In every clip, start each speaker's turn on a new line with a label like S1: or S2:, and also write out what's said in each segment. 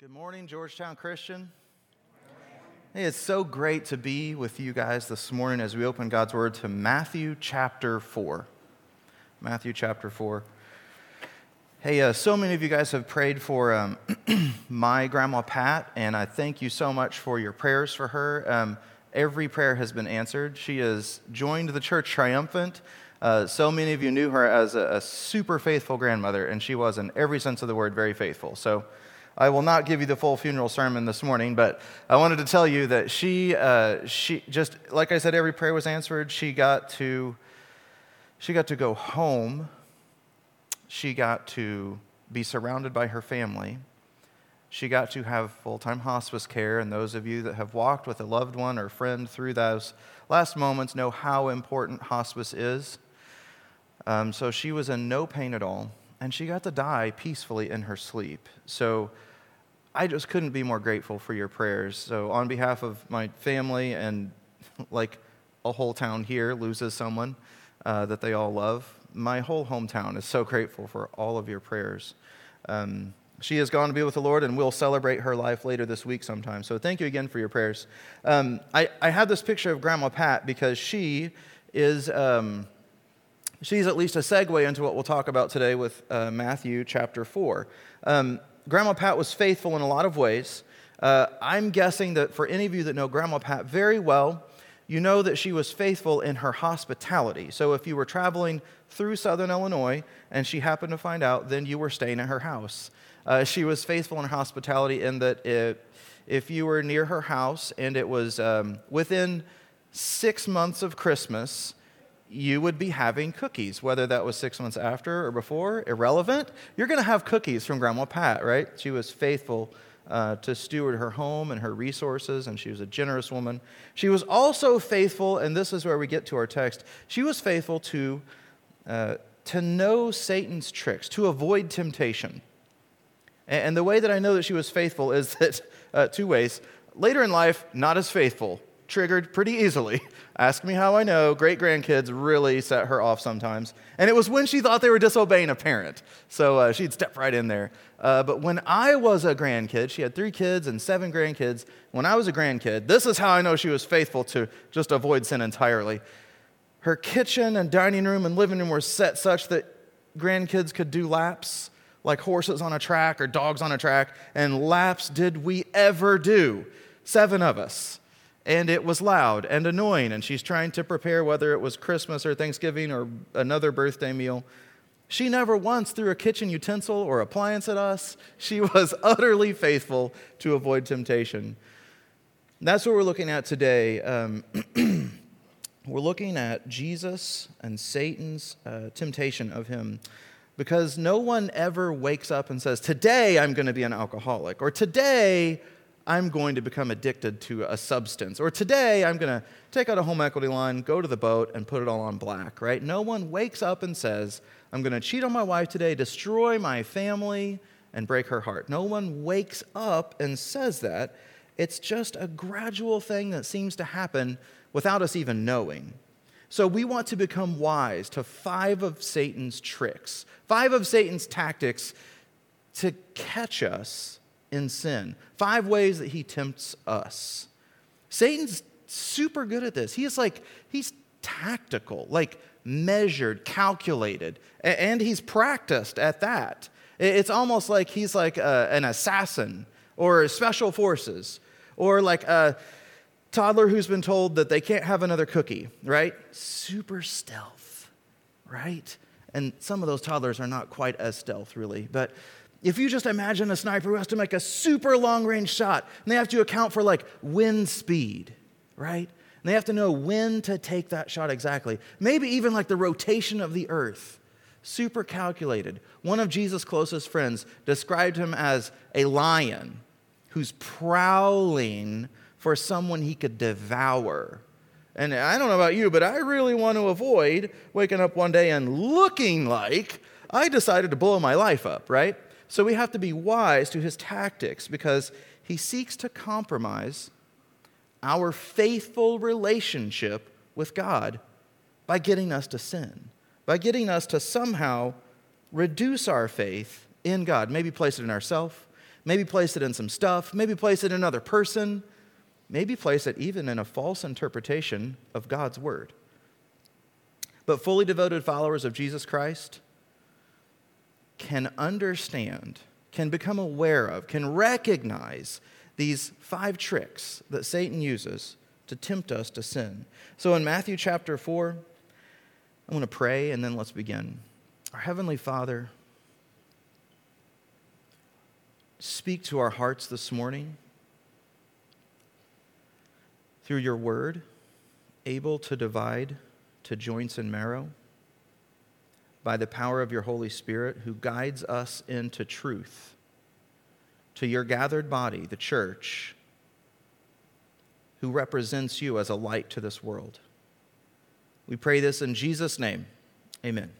S1: Good morning, Georgetown Christian. Hey, it's so great to be with you guys this morning as we open God's Word to Matthew chapter 4. Matthew chapter 4. Hey, uh, so many of you guys have prayed for um, my grandma Pat, and I thank you so much for your prayers for her. Um, every prayer has been answered. She has joined the church triumphant. Uh, so many of you knew her as a, a super faithful grandmother, and she was, in every sense of the word, very faithful. So, I will not give you the full funeral sermon this morning, but I wanted to tell you that she, uh, she just like I said, every prayer was answered. She got to, she got to go home. She got to be surrounded by her family. She got to have full time hospice care, and those of you that have walked with a loved one or friend through those last moments know how important hospice is. Um, so she was in no pain at all, and she got to die peacefully in her sleep. So I just couldn't be more grateful for your prayers. So, on behalf of my family and like a whole town here loses someone uh, that they all love, my whole hometown is so grateful for all of your prayers. Um, she has gone to be with the Lord, and we'll celebrate her life later this week sometime. So, thank you again for your prayers. Um, I, I have this picture of Grandma Pat because she is. Um, she's at least a segue into what we'll talk about today with uh, Matthew chapter 4. Um, Grandma Pat was faithful in a lot of ways. Uh, I'm guessing that for any of you that know Grandma Pat very well, you know that she was faithful in her hospitality. So if you were traveling through southern Illinois and she happened to find out, then you were staying at her house. Uh, she was faithful in her hospitality in that it, if you were near her house and it was um, within six months of Christmas, you would be having cookies, whether that was six months after or before, irrelevant. You're going to have cookies from Grandma Pat, right? She was faithful uh, to steward her home and her resources, and she was a generous woman. She was also faithful, and this is where we get to our text. She was faithful to, uh, to know Satan's tricks, to avoid temptation. And, the way that I know that she was faithful is that uh, two ways. Later in life, not as faithful, triggered pretty easily. Ask me how I know. Great grandkids really set her off sometimes. And it was when she thought they were disobeying a parent. So uh, she'd step right in there. Uh, but when I was a grandkid, she had three kids and seven grandkids. When I was a grandkid, this is how I know she was faithful to just avoid sin entirely. Her kitchen and dining room and living room were set such that grandkids could do laps like horses on a track or dogs on a track. And laps did we ever do? Seven of us and it was loud and annoying, and she's trying to prepare whether it was Christmas or Thanksgiving or another birthday meal. She never once threw a kitchen utensil or appliance at us. She was utterly faithful to avoid temptation. That's what we're looking at today. Um, we're looking at Jesus and Satan's uh, temptation of him because no one ever wakes up and says, Today I'm going to be an alcoholic, or today I'm going to become addicted to a substance. Or today, I'm going to take out a home equity line, go to the boat, and put it all on black, right? No one wakes up and says, I'm going to cheat on my wife today, destroy my family, and break her heart. No one wakes up and says that. It's just a gradual thing that seems to happen without us even knowing. So we want to become wise to five of Satan's tricks, five of Satan's tactics to catch us in sin. Five ways that he tempts us. Satan's super good at this. He is like, he's tactical, like measured, calculated, and he's practiced at that. It's almost like he's like a, an assassin or special forces or like a toddler who's been told that they can't have another cookie, right? Super stealth, right? And some of those toddlers are not quite as stealth, really, but if you just imagine a sniper who has to make a super long range shot, and they have to account for like wind speed, right? And they have to know when to take that shot exactly. Maybe even like the rotation of the earth. Super calculated. One of Jesus' closest friends described him as a lion who's prowling for someone he could devour. And I don't know about you, but I really want to avoid waking up one day and looking like I decided to blow my life up, right? So we have to be wise to his tactics because he seeks to compromise our faithful relationship with God by getting us to sin, by getting us to somehow reduce our faith in God, maybe place it in ourselves, maybe place it in some stuff, maybe place it in another person, maybe place it even in a false interpretation of God's word. But fully devoted followers of Jesus Christ can understand, can become aware of, can recognize these five tricks that Satan uses to tempt us to sin. So in Matthew chapter 4, I want to pray and then let's begin. Our Heavenly Father, speak to our hearts this morning through your word, able to divide to joints and marrow, by the power of your Holy Spirit who guides us into truth, to your gathered body, the church, who represents you as a light to this world. We pray this in Jesus' name. Amen.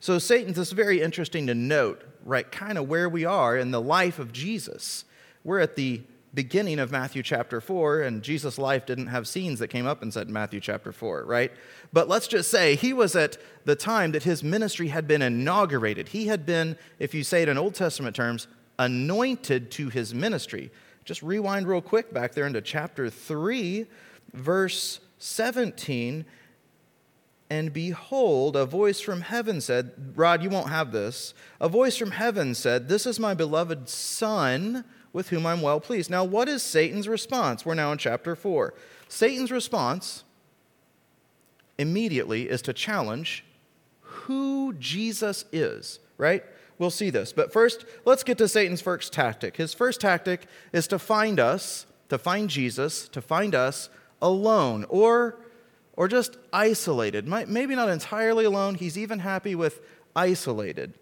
S1: So, Satan, this is very interesting to note, right, kind of where we are in the life of Jesus. We're at the beginning of Matthew chapter 4, and Jesus' life didn't have scenes that came up and said Matthew chapter 4, right? But let's just say he was at the time that his ministry had been inaugurated. He had been, if you say it in Old Testament terms, anointed to his ministry. Just rewind real quick back there into chapter 3, verse 17. And behold, a voice from heaven said, Rod, you won't have this. A voice from heaven said, This is my beloved Son, with whom I'm well pleased. Now, what is Satan's response? We're now in chapter 4. Satan's response immediately is to challenge who Jesus is, right? We'll see this. But first, let's get to Satan's first tactic. His first tactic is to find us, to find Jesus, to find us alone or or just isolated. Maybe not entirely alone. He's even happy with isolated.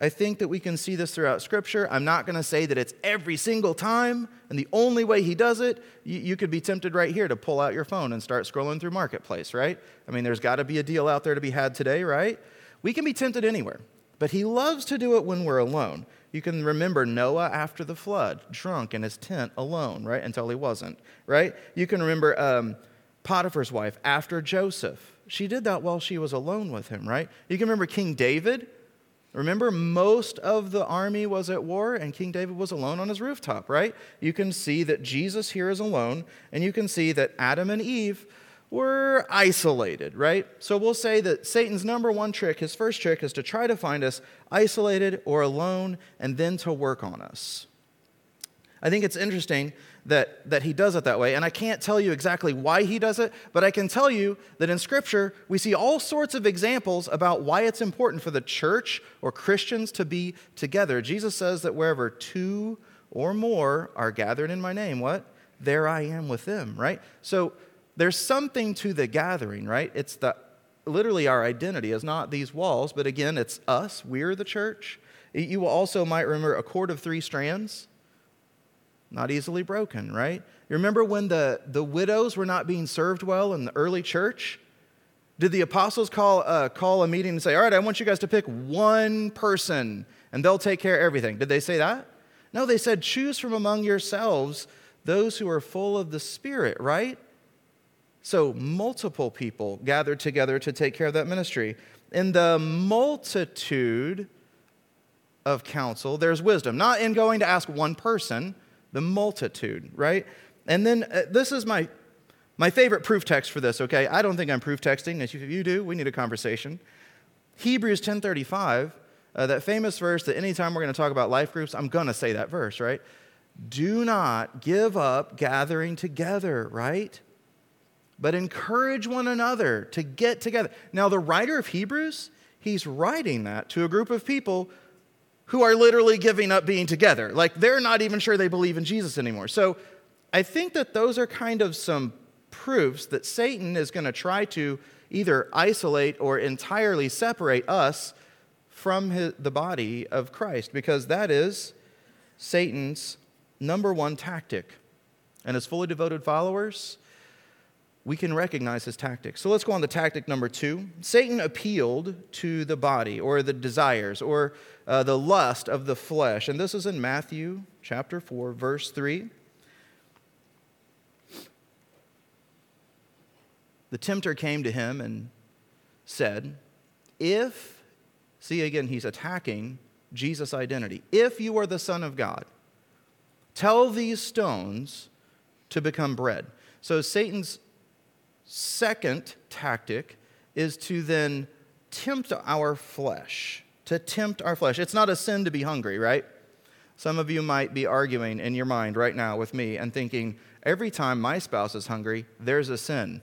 S1: I think that we can see this throughout Scripture. I'm not going to say that it's every single time and the only way he does it. You, you, could be tempted right here to pull out your phone and start scrolling through Marketplace, right? I mean, there's got to be a deal out there to be had today, right? We can be tempted anywhere, but he loves to do it when we're alone. You can remember Noah after the flood, drunk in his tent alone, right? Until he wasn't, right? You can remember. Um, Potiphar's wife after Joseph. She did that while she was alone with him, right? You can remember King David. Remember, most of the army was at war and King David was alone on his rooftop, right? You can see that Jesus here is alone, and you can see that Adam and Eve were isolated, right? So we'll say that Satan's number one trick, his first trick, is to try to find us isolated or alone and then to work on us. I think it's interesting that, that he does it that way. And I can't tell you exactly why he does it, but I can tell you that in Scripture, we see all sorts of examples about why it's important for the church or Christians to be together. Jesus says that wherever two or more are gathered in my name, what? There I am with them, right? So there's something to the gathering, right? It's the literally our identity is not these walls, but again, it's us. We're the church. You also might remember a cord of three strands not easily broken, right? You remember when the, the widows were not being served well in the early church? Did the apostles call, uh, call a meeting and say, All right, I want you guys to pick one person and they'll take care of everything? Did they say that? No, they said, Choose from among yourselves those who are full of the Spirit, right? So, multiple people gathered together to take care of that ministry. In the multitude of counsel, there's wisdom. Not in going to ask one person, the multitude, right? And then uh, this is my, my favorite proof text for this, okay? I don't think I'm proof texting. If you do, we need a conversation. Hebrews 10.35, uh, that famous verse that anytime we're going to talk about life groups, I'm going to say that verse, right? Do not give up gathering together, right? But encourage one another to get together. Now, the writer of Hebrews, he's writing that to a group of people who are literally giving up being together. Like they're not even sure they believe in Jesus anymore. So I think that those are kind of some proofs that Satan is going to try to either isolate or entirely separate us from his, the body of Christ, because that is Satan's number one tactic. And as fully devoted followers, we can recognize his tactics. So let's go on to tactic number two. Satan appealed to the body or the desires or uh, the lust of the flesh. And this is in Matthew chapter 4, verse 3. The tempter came to him and said, If, see again, he's attacking Jesus' identity. If you are the Son of God, tell these stones to become bread. So Satan's second tactic is to then tempt our flesh, to tempt our flesh. It's not a sin to be hungry, right? Some of you might be arguing in your mind right now with me and thinking, every time my spouse is hungry, there's a sin.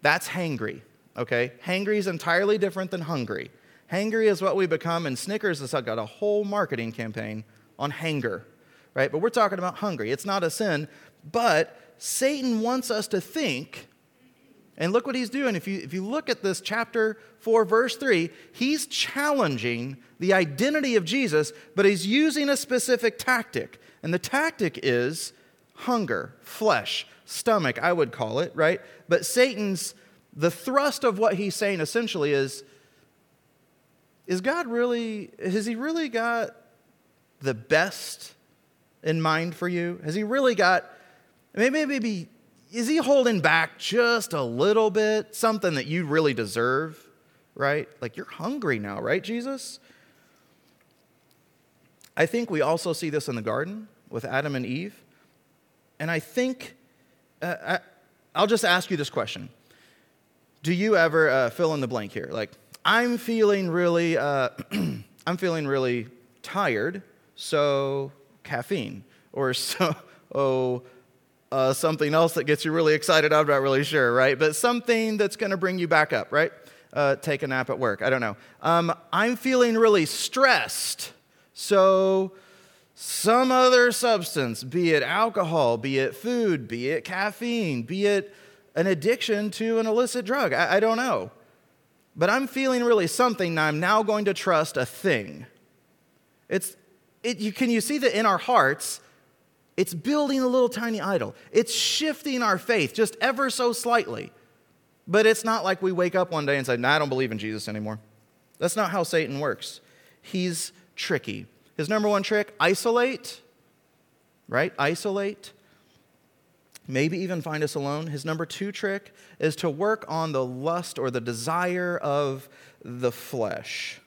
S1: That's hangry, okay? Hangry is entirely different than hungry. Hangry is what we become, and Snickers has got a whole marketing campaign on hanger, right? But we're talking about hungry. It's not a sin, but Satan wants us to think, and look what he's doing. If you, if you look at this chapter 4, verse 3, he's challenging the identity of Jesus, but he's using a specific tactic. And the tactic is hunger, flesh, stomach, I would call it, right? But Satan's, the thrust of what he's saying essentially is is God really, has He really got the best in mind for you? Has He really got, maybe, maybe, is He holding back just a little bit, something that you really deserve, right? Like you're hungry now, right, Jesus? I think we also see this in the garden with Adam and Eve. And I think, uh, I, will just ask you this question Do you ever uh, fill in the blank here? Like, I'm feeling really, uh, I'm feeling really tired, so caffeine, or so, oh, uh, something else that gets you really excited. I'm not really sure, right? But something that's going to bring you back up, right? Uh, take a nap at work. I don't know. Um, I'm feeling really stressed, so some other substance, be it alcohol, be it food, be it caffeine, be it an addiction to an illicit drug. I, I don't know but I'm feeling really something, I'm now going to trust a thing. It's, it, you, can you see that in our hearts, it's building a little tiny idol. It's shifting our faith just ever so slightly. But it's not like we wake up one day and say, nah, I don't believe in Jesus anymore. That's not how Satan works. He's tricky. His number one trick isolate, right? Isolate maybe even find us alone. His number two trick is to work on the lust or the desire of the flesh.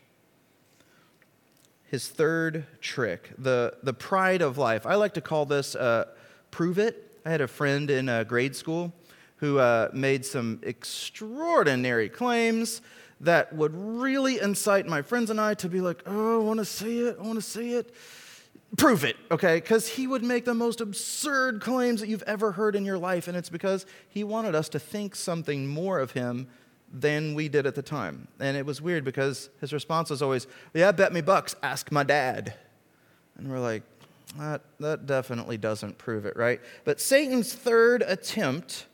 S1: His third trick, the, the pride of life. I like to call this uh, prove it. I had a friend in uh, grade school who uh, made some extraordinary claims that would really incite my friends and I to be like, oh, I want to see it, I want to see it prove it, okay? Because he would make the most absurd claims that you've ever heard in your life, and it's because he wanted us to think something more of him than we did at the time. And it was weird because his response was always, Yeah, bet me bucks, ask my dad. And we're like, that, that definitely doesn't prove it, right? But Satan's third attempt,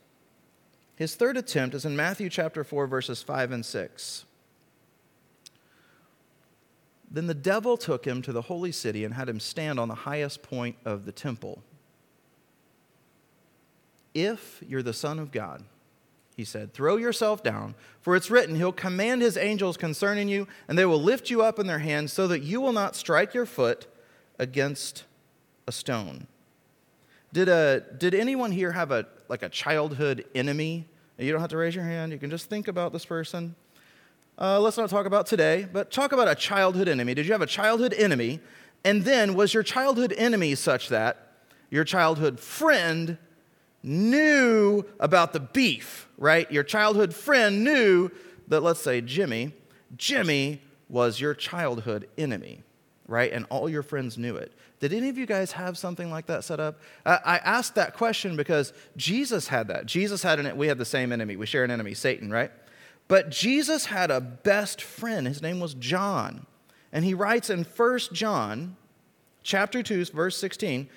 S1: his third attempt is in Matthew chapter 4, verses 5 and 6. Then the devil took him to the holy city and had him stand on the highest point of the temple. If you're the Son of God, he said, throw yourself down, for it's written, He'll command His angels concerning you, and they will lift you up in their hands so that you will not strike your foot against a stone. Did, a, did anyone here have a, like a childhood enemy? You don't have to raise your hand, you can just think about this person. Uh, let's not talk about today, but talk about a childhood enemy. Did you have a childhood enemy? And then was your childhood enemy such that your childhood friend knew about the beef, right? Your childhood friend knew that, let's say, Jimmy, Jimmy was your childhood enemy, right? And all your friends knew it. Did any of you guys have something like that set up? I asked that question because Jesus had that. Jesus had an, we have the same enemy. We share an enemy, Satan, right? But Jesus had a best friend. His name was John. And he writes in 1 John chapter 2 verse 16,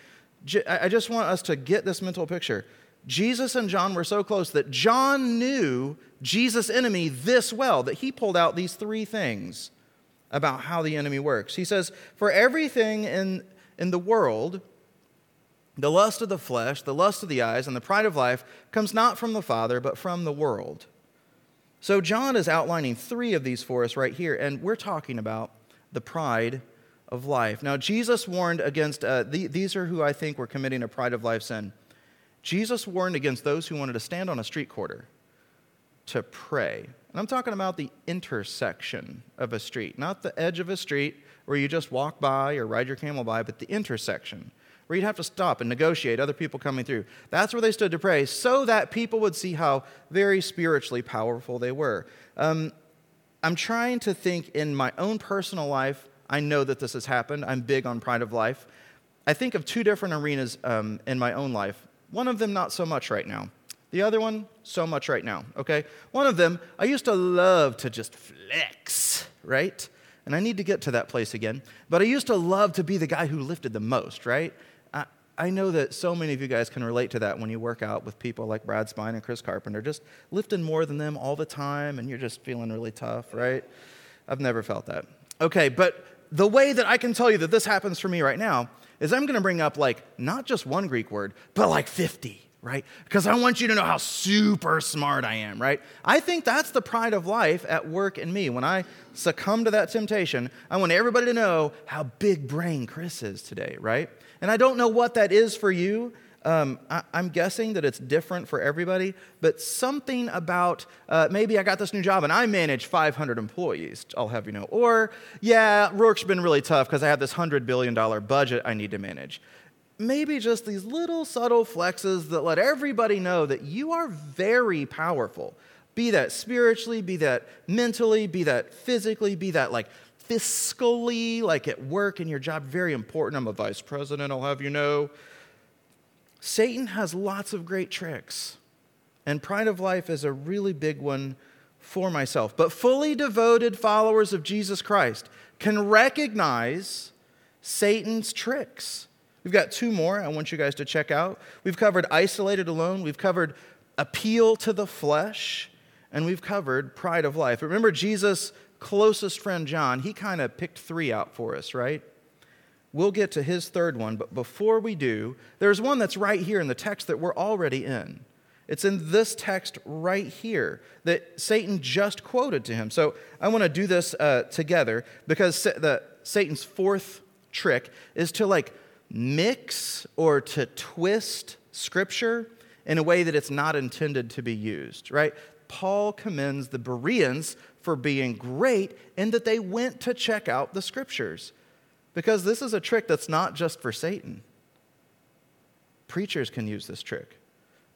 S1: I just want us to get this mental picture. Jesus and John were so close that John knew Jesus' enemy this well that he pulled out these three things about how the enemy works. He says, For everything in, in the world, the lust of the flesh, the lust of the eyes, and the pride of life comes not from the Father, but from the world. So, John is outlining three of these for us right here, and we're talking about the pride of life. Now, Jesus warned against, uh, the, these are who I think were committing a pride of life sin. Jesus warned against those who wanted to stand on a street corner to pray. And I'm talking about the intersection of a street, not the edge of a street, where you just walk by or ride your camel by, but the intersection where you'd have to stop and negotiate other people coming through. That's where they stood to pray so that people would see how very spiritually powerful they were. Um, I'm trying to think in my own personal life. I know that this has happened. I'm big on pride of life. I think of two different arenas um, in my own life. One of them, not so much right now. The other one, so much right now, okay? One of them, I used to love to just flex, right? And I need to get to that place again. But I used to love to be the guy who lifted the most, right? I, I know that so many of you guys can relate to that when you work out with people like Brad Spine and Chris Carpenter, just lifting more than them all the time, and you're just feeling really tough, right? I've never felt that. Okay, but the way that I can tell you that this happens for me right now is I'm going to bring up like not just one Greek word, but like 50 right? Because I want you to know how super smart I am, right? I think that's the pride of life at work in me. When I succumb to that temptation, I want everybody to know how big brain Chris is today, right? And I don't know what that is for you. Um, I, am guessing that it's different for everybody, but something about uh, maybe I got this new job and I manage 500 employees, I'll have you know. Or, yeah, Rourke's been really tough because I have this $100 billion budget I need to manage maybe just these little subtle flexes that let everybody know that you are very powerful. Be that spiritually, be that mentally, be that physically, be that like fiscally, like at work in your job, very important. I'm a vice president, I'll have you know. Satan has lots of great tricks, and pride of life is a really big one for myself. But fully devoted followers of Jesus Christ can recognize Satan's tricks. We've got two more I want you guys to check out. We've covered isolated alone, we've covered appeal to the flesh, and we've covered pride of life. Remember Jesus' closest friend John, he kind of picked three out for us, right? We'll get to his third one, but before we do, there's one that's right here in the text that we're already in. It's in this text right here that Satan just quoted to him. So I want to do this uh, together because the, Satan's fourth trick is to like mix or to twist scripture in a way that it's not intended to be used, right? Paul commends the Bereans for being great in that they went to check out the scriptures. Because this is a trick that's not just for Satan. Preachers can use this trick.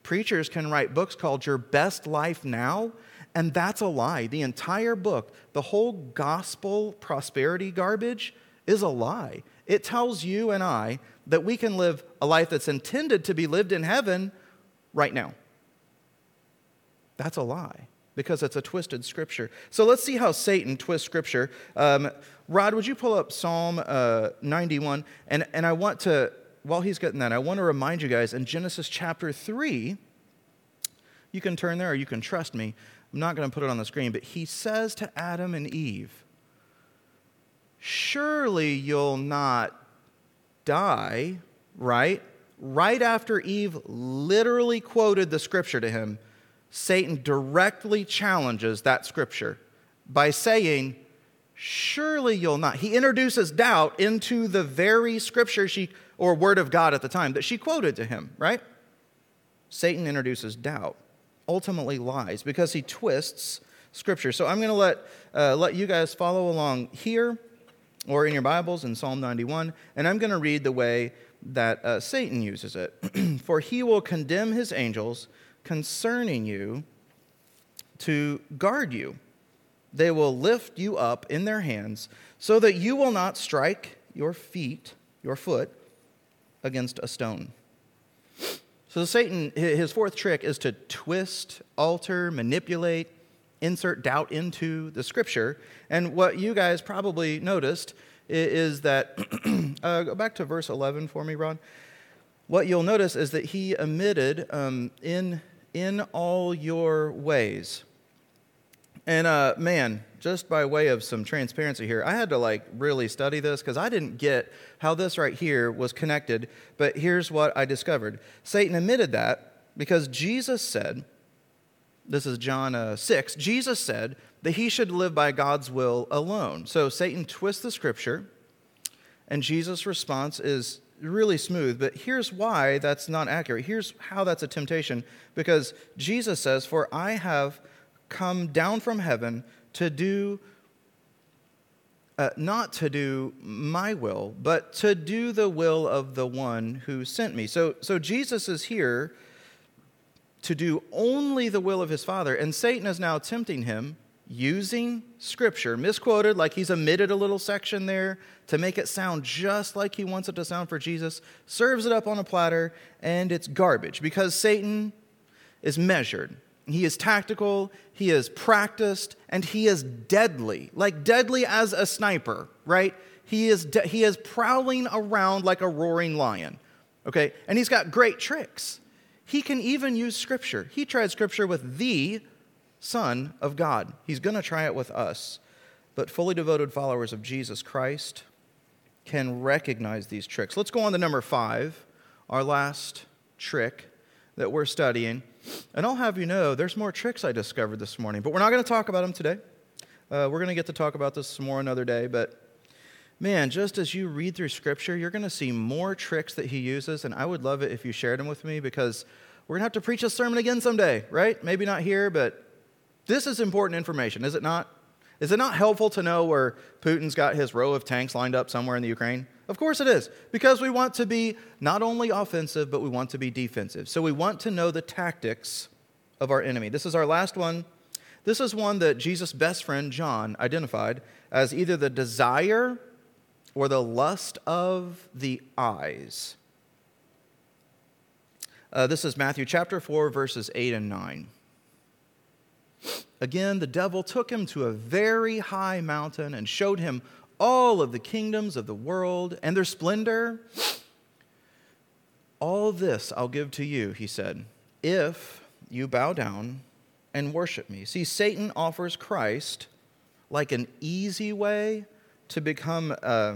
S1: Preachers can write books called Your Best Life Now, and that's a lie. The entire book, the whole gospel prosperity garbage, is a lie. It tells you and I that we can live a life that's intended to be lived in heaven right now. That's a lie because it's a twisted scripture. So let's see how Satan twists scripture. Um, Rod, would you pull up Psalm uh, 91? And, and I want to, while he's getting that, I want to remind you guys in Genesis chapter 3, you can turn there or you can trust me. I'm not going to put it on the screen, but he says to Adam and Eve, surely you'll not die, right? Right after Eve literally quoted the scripture to him, Satan directly challenges that scripture by saying, Surely you'll not. He introduces doubt into the very scripture she, or word of God at the time that she quoted to him, right? Satan introduces doubt, ultimately lies, because he twists scripture. So I'm going to let, uh, let you guys follow along here or in your Bibles in Psalm 91, and I'm going to read the way that uh, Satan uses it. For he will condemn his angels concerning you to guard you. They will lift you up in their hands so that you will not strike your feet, your foot, against a stone. So, Satan, his fourth trick is to twist, alter, manipulate, insert doubt into the scripture. And what you guys probably noticed is that, uh, go back to verse 11 for me, Ron. What you'll notice is that he omitted um, in, in all your ways. And uh, man, just by way of some transparency here, I had to like really study this because I didn't get how this right here was connected. But here's what I discovered Satan admitted that because Jesus said, this is John uh, 6, Jesus said that he should live by God's will alone. So Satan twists the scripture, and Jesus' response is really smooth, but here's why that's not accurate. Here's how that's a temptation because Jesus says, For I have come down from heaven to do uh, not to do my will, but to do the will of the one who sent me. So, so Jesus is here to do only the will of his Father, and Satan is now tempting him using scripture, misquoted, like he's omitted a little section there to make it sound just like he wants it to sound for Jesus, serves it up on a platter, and it's garbage because Satan is measured. He is tactical, he is practiced, and he is deadly, like deadly as a sniper, right? He is, de- he is prowling around like a roaring lion, okay? And he's got great tricks. He can even use scripture. He tried scripture with the Son of God. He's going to try it with us. But fully devoted followers of Jesus Christ can recognize these tricks. Let's go on to number five, our last trick that we're studying. And I'll have you know, there's more tricks I discovered this morning, but we're not going to talk about them today. Uh, we're going to get to talk about this some more another day, but man, just as you read through Scripture, you're going to see more tricks that he uses, and I would love it if you shared them with me because we're going to have to preach a sermon again someday, right? Maybe not here, but this is important information, is it not? Is it not helpful to know where Putin's got his row of tanks lined up somewhere in the Ukraine? Of course it is, because we want to be not only offensive, but we want to be defensive. So we want to know the tactics of our enemy. This is our last one. This is one that Jesus' best friend, John, identified as either the desire or the lust of the eyes. Uh, this is Matthew chapter 4, verses 8 and 9. Again, the devil took him to a very high mountain and showed him all of the kingdoms of the world and their splendor. All this I'll give to you, he said, if you bow down and worship me. See, Satan offers Christ like an easy way to become, uh,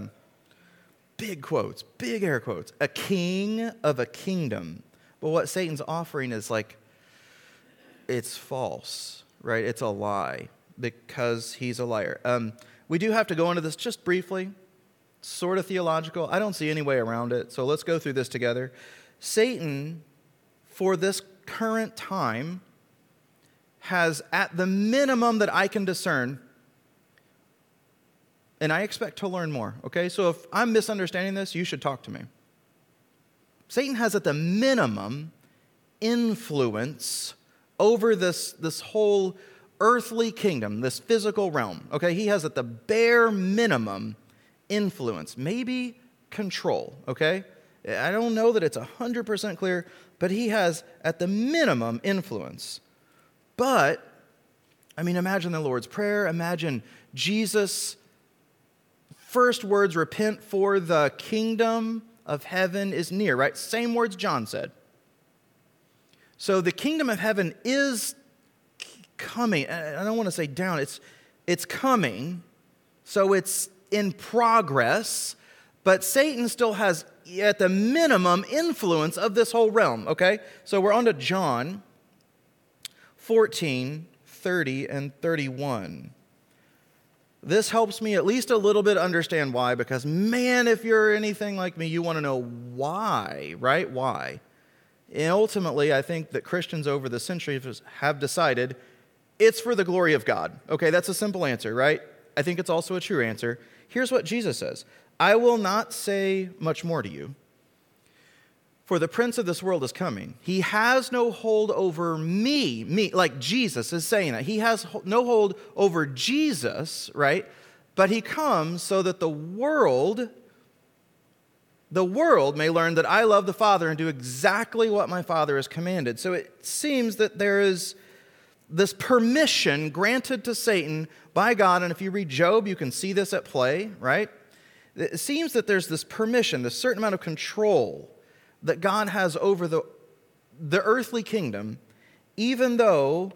S1: big quotes, big air quotes, a king of a kingdom. But what Satan's offering is like, it's false, right? It's a lie because he's a liar. Um, we do have to go into this just briefly, sort of theological. I don't see any way around it, so let's go through this together. Satan, for this current time, has, at the minimum that I can discern, and I expect to learn more, okay? So if I'm misunderstanding this, you should talk to me. Satan has, at the minimum, influence over this, this whole earthly kingdom, this physical realm. Okay, he has at the bare minimum influence, maybe control. Okay, I don't know that it's 100% clear, but he has at the minimum influence. But, I mean, imagine the Lord's Prayer, imagine Jesus' first words repent for the kingdom of heaven is near, right? Same words John said. So the kingdom of heaven is coming. I don't want to say down, it's, it's coming. So it's in progress, but Satan still has, at the minimum, influence of this whole realm, okay? So we're on to John 14, 30, and 31. This helps me at least a little bit understand why, because man, if you're anything like me, you want to know why, right? Why? And ultimately, I think that Christians over the centuries have decided it's for the glory of God. Okay, that's a simple answer, right? I think it's also a true answer. Here's what Jesus says I will not say much more to you, for the prince of this world is coming. He has no hold over me, me, like Jesus is saying that. He has no hold over Jesus, right? But he comes so that the world the world may learn that I love the Father and do exactly what my Father has commanded. So it seems that there is this permission granted to Satan by God. And if you read Job, you can see this at play, right? It seems that there's this permission, this certain amount of control that God has over the, the earthly kingdom, even though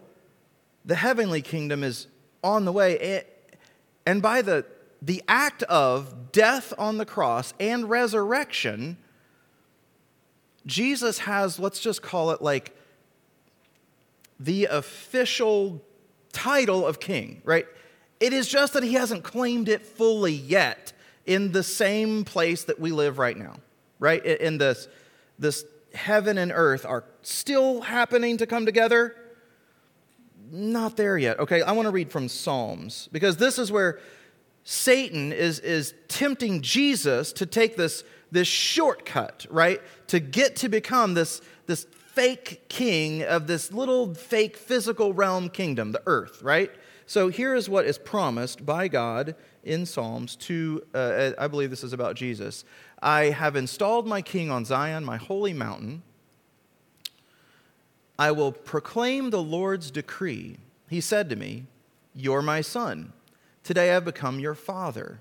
S1: the heavenly kingdom is on the way. And by the the act of death on the cross and resurrection, Jesus has, let's just call it like the official title of king, right? It is just that he hasn't claimed it fully yet in the same place that we live right now, right? In this, this heaven and earth are still happening to come together. Not there yet. Okay, I want to read from Psalms because this is where Satan is, is tempting Jesus to take this, this shortcut, right? To get to become this, this fake king of this little fake physical realm kingdom, the earth, right? So here is what is promised by God in Psalms to, uh, I believe this is about Jesus. I have installed my king on Zion, my holy mountain. I will proclaim the Lord's decree. He said to me, You're my son. Today I have become your father.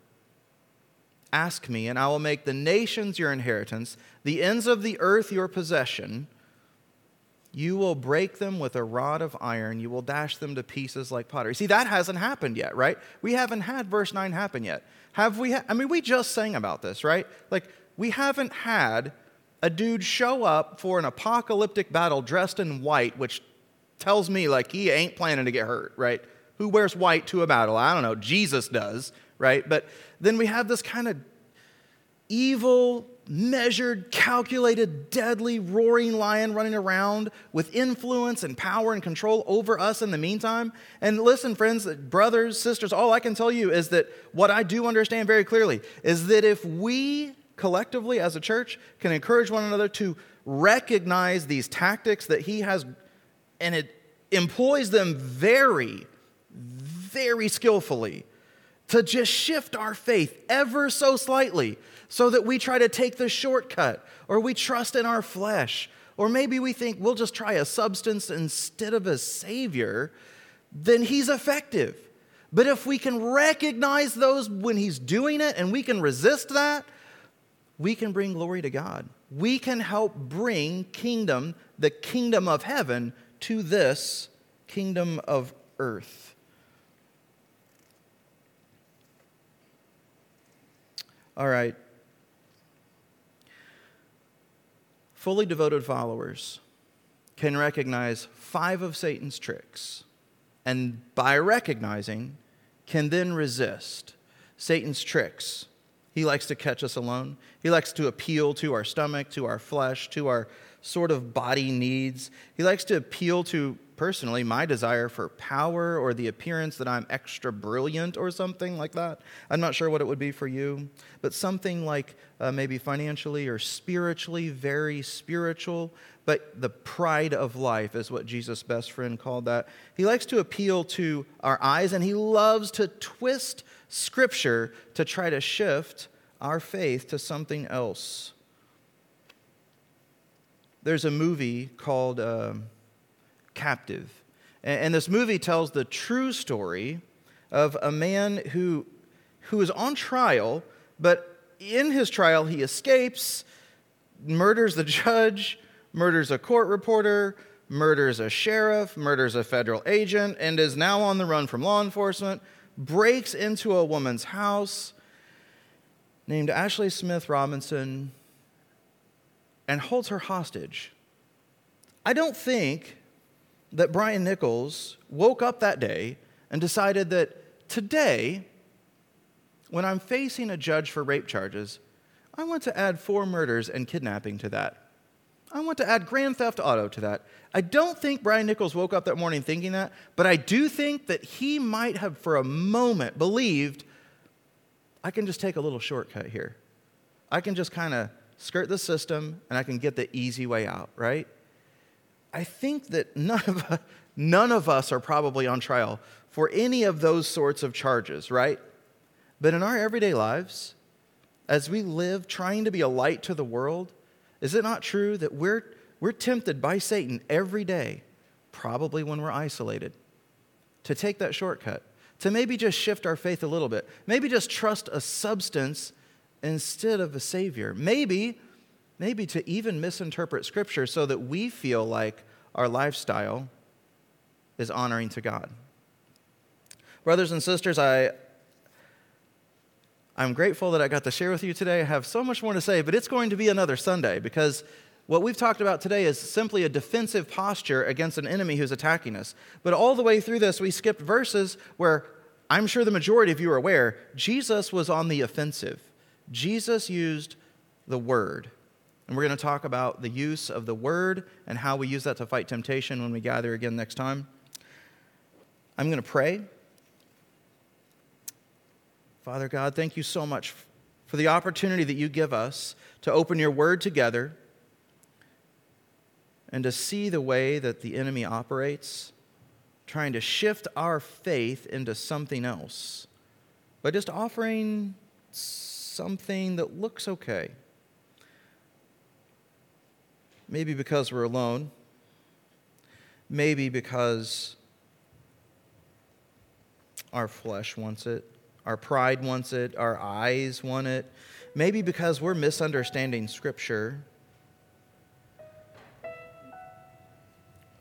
S1: Ask me, and I will make the nations your inheritance, the ends of the earth your possession. You will break them with a rod of iron. You will dash them to pieces like pottery. See, that hasn't happened yet, right? We haven't had verse 9 happen yet. Have we? Ha- I mean, we just sang about this, right? Like, we haven't had a dude show up for an apocalyptic battle dressed in white, which tells me, like, he ain't planning to get hurt, right? Who wears white to a battle? I don't know. Jesus does, right? But then we have this kind of evil, measured, calculated, deadly, roaring lion running around with influence and power and control over us in the meantime. And listen, friends, brothers, sisters, all I can tell you is that what I do understand very clearly is that if we collectively as a church can encourage one another to recognize these tactics that he has, and it employs them very, very skillfully to just shift our faith ever so slightly so that we try to take the shortcut or we trust in our flesh or maybe we think we'll just try a substance instead of a savior, then he's effective. But if we can recognize those when he's doing it and we can resist that, we can bring glory to God. We can help bring kingdom, the kingdom of heaven, to this kingdom of earth. All right. Fully devoted followers can recognize five of Satan's tricks, and by recognizing, can then resist Satan's tricks. He likes to catch us alone. He likes to appeal to our stomach, to our flesh, to our sort of body needs. He likes to appeal to personally my desire for power or the appearance that I'm extra brilliant or something like that. I'm not sure what it would be for you, but something like uh, maybe financially or spiritually, very spiritual, but the pride of life is what Jesus' best friend called that. He likes to appeal to our eyes and he loves to twist scripture to try to shift our faith to something else. There's a movie called. Uh, captive. And, this movie tells the true story of a man who, who is on trial, but in his trial, he escapes, murders the judge, murders a court reporter, murders a sheriff, murders a federal agent, and is now on the run from law enforcement, breaks into a woman's house named Ashley Smith Robinson and holds her hostage. I don't think that Brian Nichols woke up that day and decided that today, when I'm facing a judge for rape charges, I want to add four murders and kidnapping to that. I want to add grand theft auto to that. I don't think Brian Nichols woke up that morning thinking that, but I do think that he might have, for a moment, believed I can just take a little shortcut here. I can just kind of skirt the system and I can get the easy way out, right? I think that none of, none of us are probably on trial for any of those sorts of charges, right? But in our everyday lives, as we live trying to be a light to the world, is it not true that we're, we're tempted by Satan every day, probably when we're isolated, to take that shortcut, to maybe just shift our faith a little bit, maybe just trust a substance instead of a Savior, maybe maybe to even misinterpret Scripture so that we feel like our lifestyle is honoring to God. Brothers and sisters, I, I'm grateful that I got to share with you today. I have so much more to say, but it's going to be another Sunday because what we've talked about today is simply a defensive posture against an enemy who's attacking us. But all the way through this, we skipped verses where I'm sure the majority of you are aware Jesus was on the offensive. Jesus used the word. And we're going to talk about the use of the word and how we use that to fight temptation when we gather again next time. I'm going to pray. Father God, thank you so much for the opportunity that you give us to open your word together and to see the way that the enemy operates, trying to shift our faith into something else by just offering something that looks okay. Maybe because we're alone. Maybe because our flesh wants it, our pride wants it, our eyes want it. Maybe because we're misunderstanding Scripture.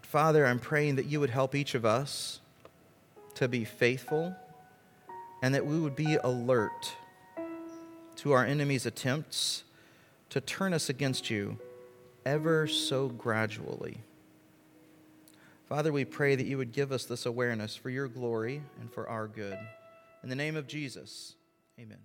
S1: Father, I'm praying that you would help each of us to be faithful and that we would be alert to our enemy's attempts to turn us against you ever so gradually. Father, we pray that you would give us this awareness for your glory and for our good. In the name of Jesus, amen.